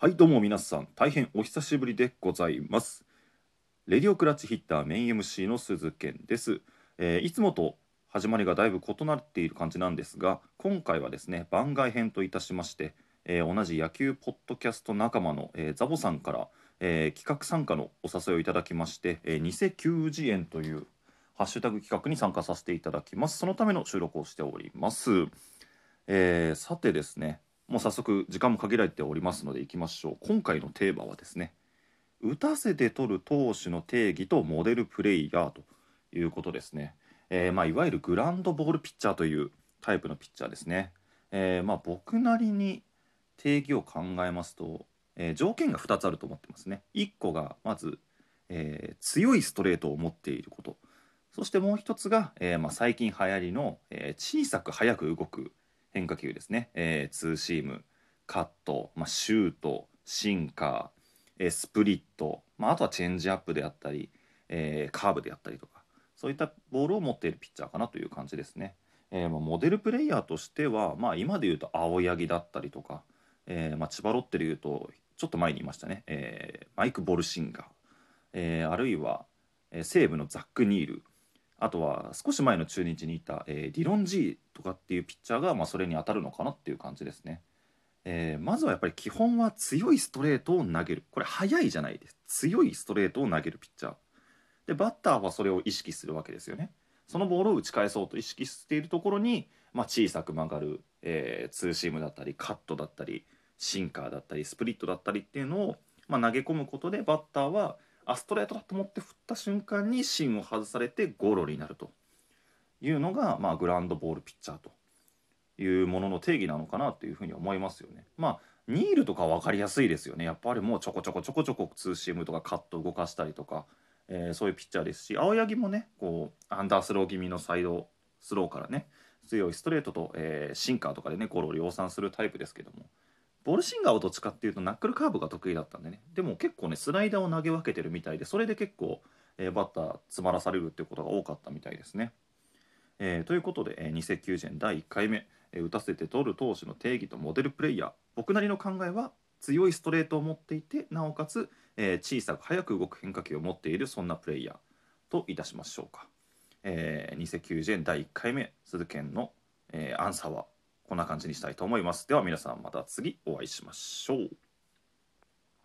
はいどうも皆さん大変お久しぶりでございます。レディオクラッチヒッターメイン MC の鈴健です、えーいつもと始まりがだいぶ異なっている感じなんですが今回はですね番外編といたしまして、えー同じ野球ポッドキャスト仲間の、えーザボさんから、えー企画参加のお誘いをいただきまして、えー偽球児園というハッシュタグ企画に参加させていただきます。そのための収録をしております、えーさてですねもう早速時間も限られておりますのでいきましょう。今回のテーマはですね打たせて取る投手の定義とモデルプレイヤーということですね、えーまあ、いわゆるグランドボールピッチャーというタイプのピッチャーですね、えーまあ、僕なりに定義を考えますと、えー条件が2つあると思ってますね。1個がまず、え強いストレートを持っていること。そしてもう一つが、えまあ、最近流行りの、え小さく速く動く変化球ですね、えーツーシームカット、まあ、シュートシンカー、えースプリット、まあ、あとはチェンジアップであったり、えーカーブであったりとかそういったボールを持っているピッチャーかなという感じですね、えーまあモデルプレイヤーとしては、まあ、今で言うと青柳だったりとか、えーまあ、千葉ロッテで言うとちょっと前にいましたね、えーマイク・ボルシンガー、えーあるいは、えー西武のザック・ニールあとは少し前の中日にいた、えーディロン・ジーとかっていうピッチャーが、まあ、それに当たるのかなっていう感じですね。えーまずはやっぱり基本は強いストレートを投げる。これ速いじゃないです。強いストレートを投げるピッチャー。でバッターはそれを意識するわけですよね。そのボールを打ち返そうと意識しているところに、まあ、小さく曲がる、えーツーシームだったりカットだったりシンカーだったりスプリットだったりっていうのを、まあ、投げ込むことでバッターはあストレートだと思って振った瞬間に芯を外されてゴロになるというのが、まあ、グランドボールピッチャーというものの定義なのかなというふうに思いますよね。まあニールとか分かりやすいですよね。やっぱりもうちょこちょこちょこちょこツーシームとかカット動かしたりとか、えーそういうピッチャーですし青柳もねこうアンダースロー気味のサイドスローからね強いストレートと、えーシンカーとかでねゴロを量産するタイプですけどもボルシンガーはどっちかっていうとナックルカーブが得意だったんでね。でも結構ねスライダーを投げ分けてるみたいでそれで結構、えーバッター詰まらされるっていうことが多かったみたいですね。えーということで、えー、偽球児第1回目、えー打たせて取る投手の定義とモデルプレイヤー。僕なりの考えは強いストレートを持っていてなおかつ、えー小さく速く動く変化球を持っているそんなプレイヤー。といたしましょうか、えー、偽球児第1回目。鈴研の、えーアンサーは？こんな感じにしたいと思います。では皆さんまた次お会いしましょう。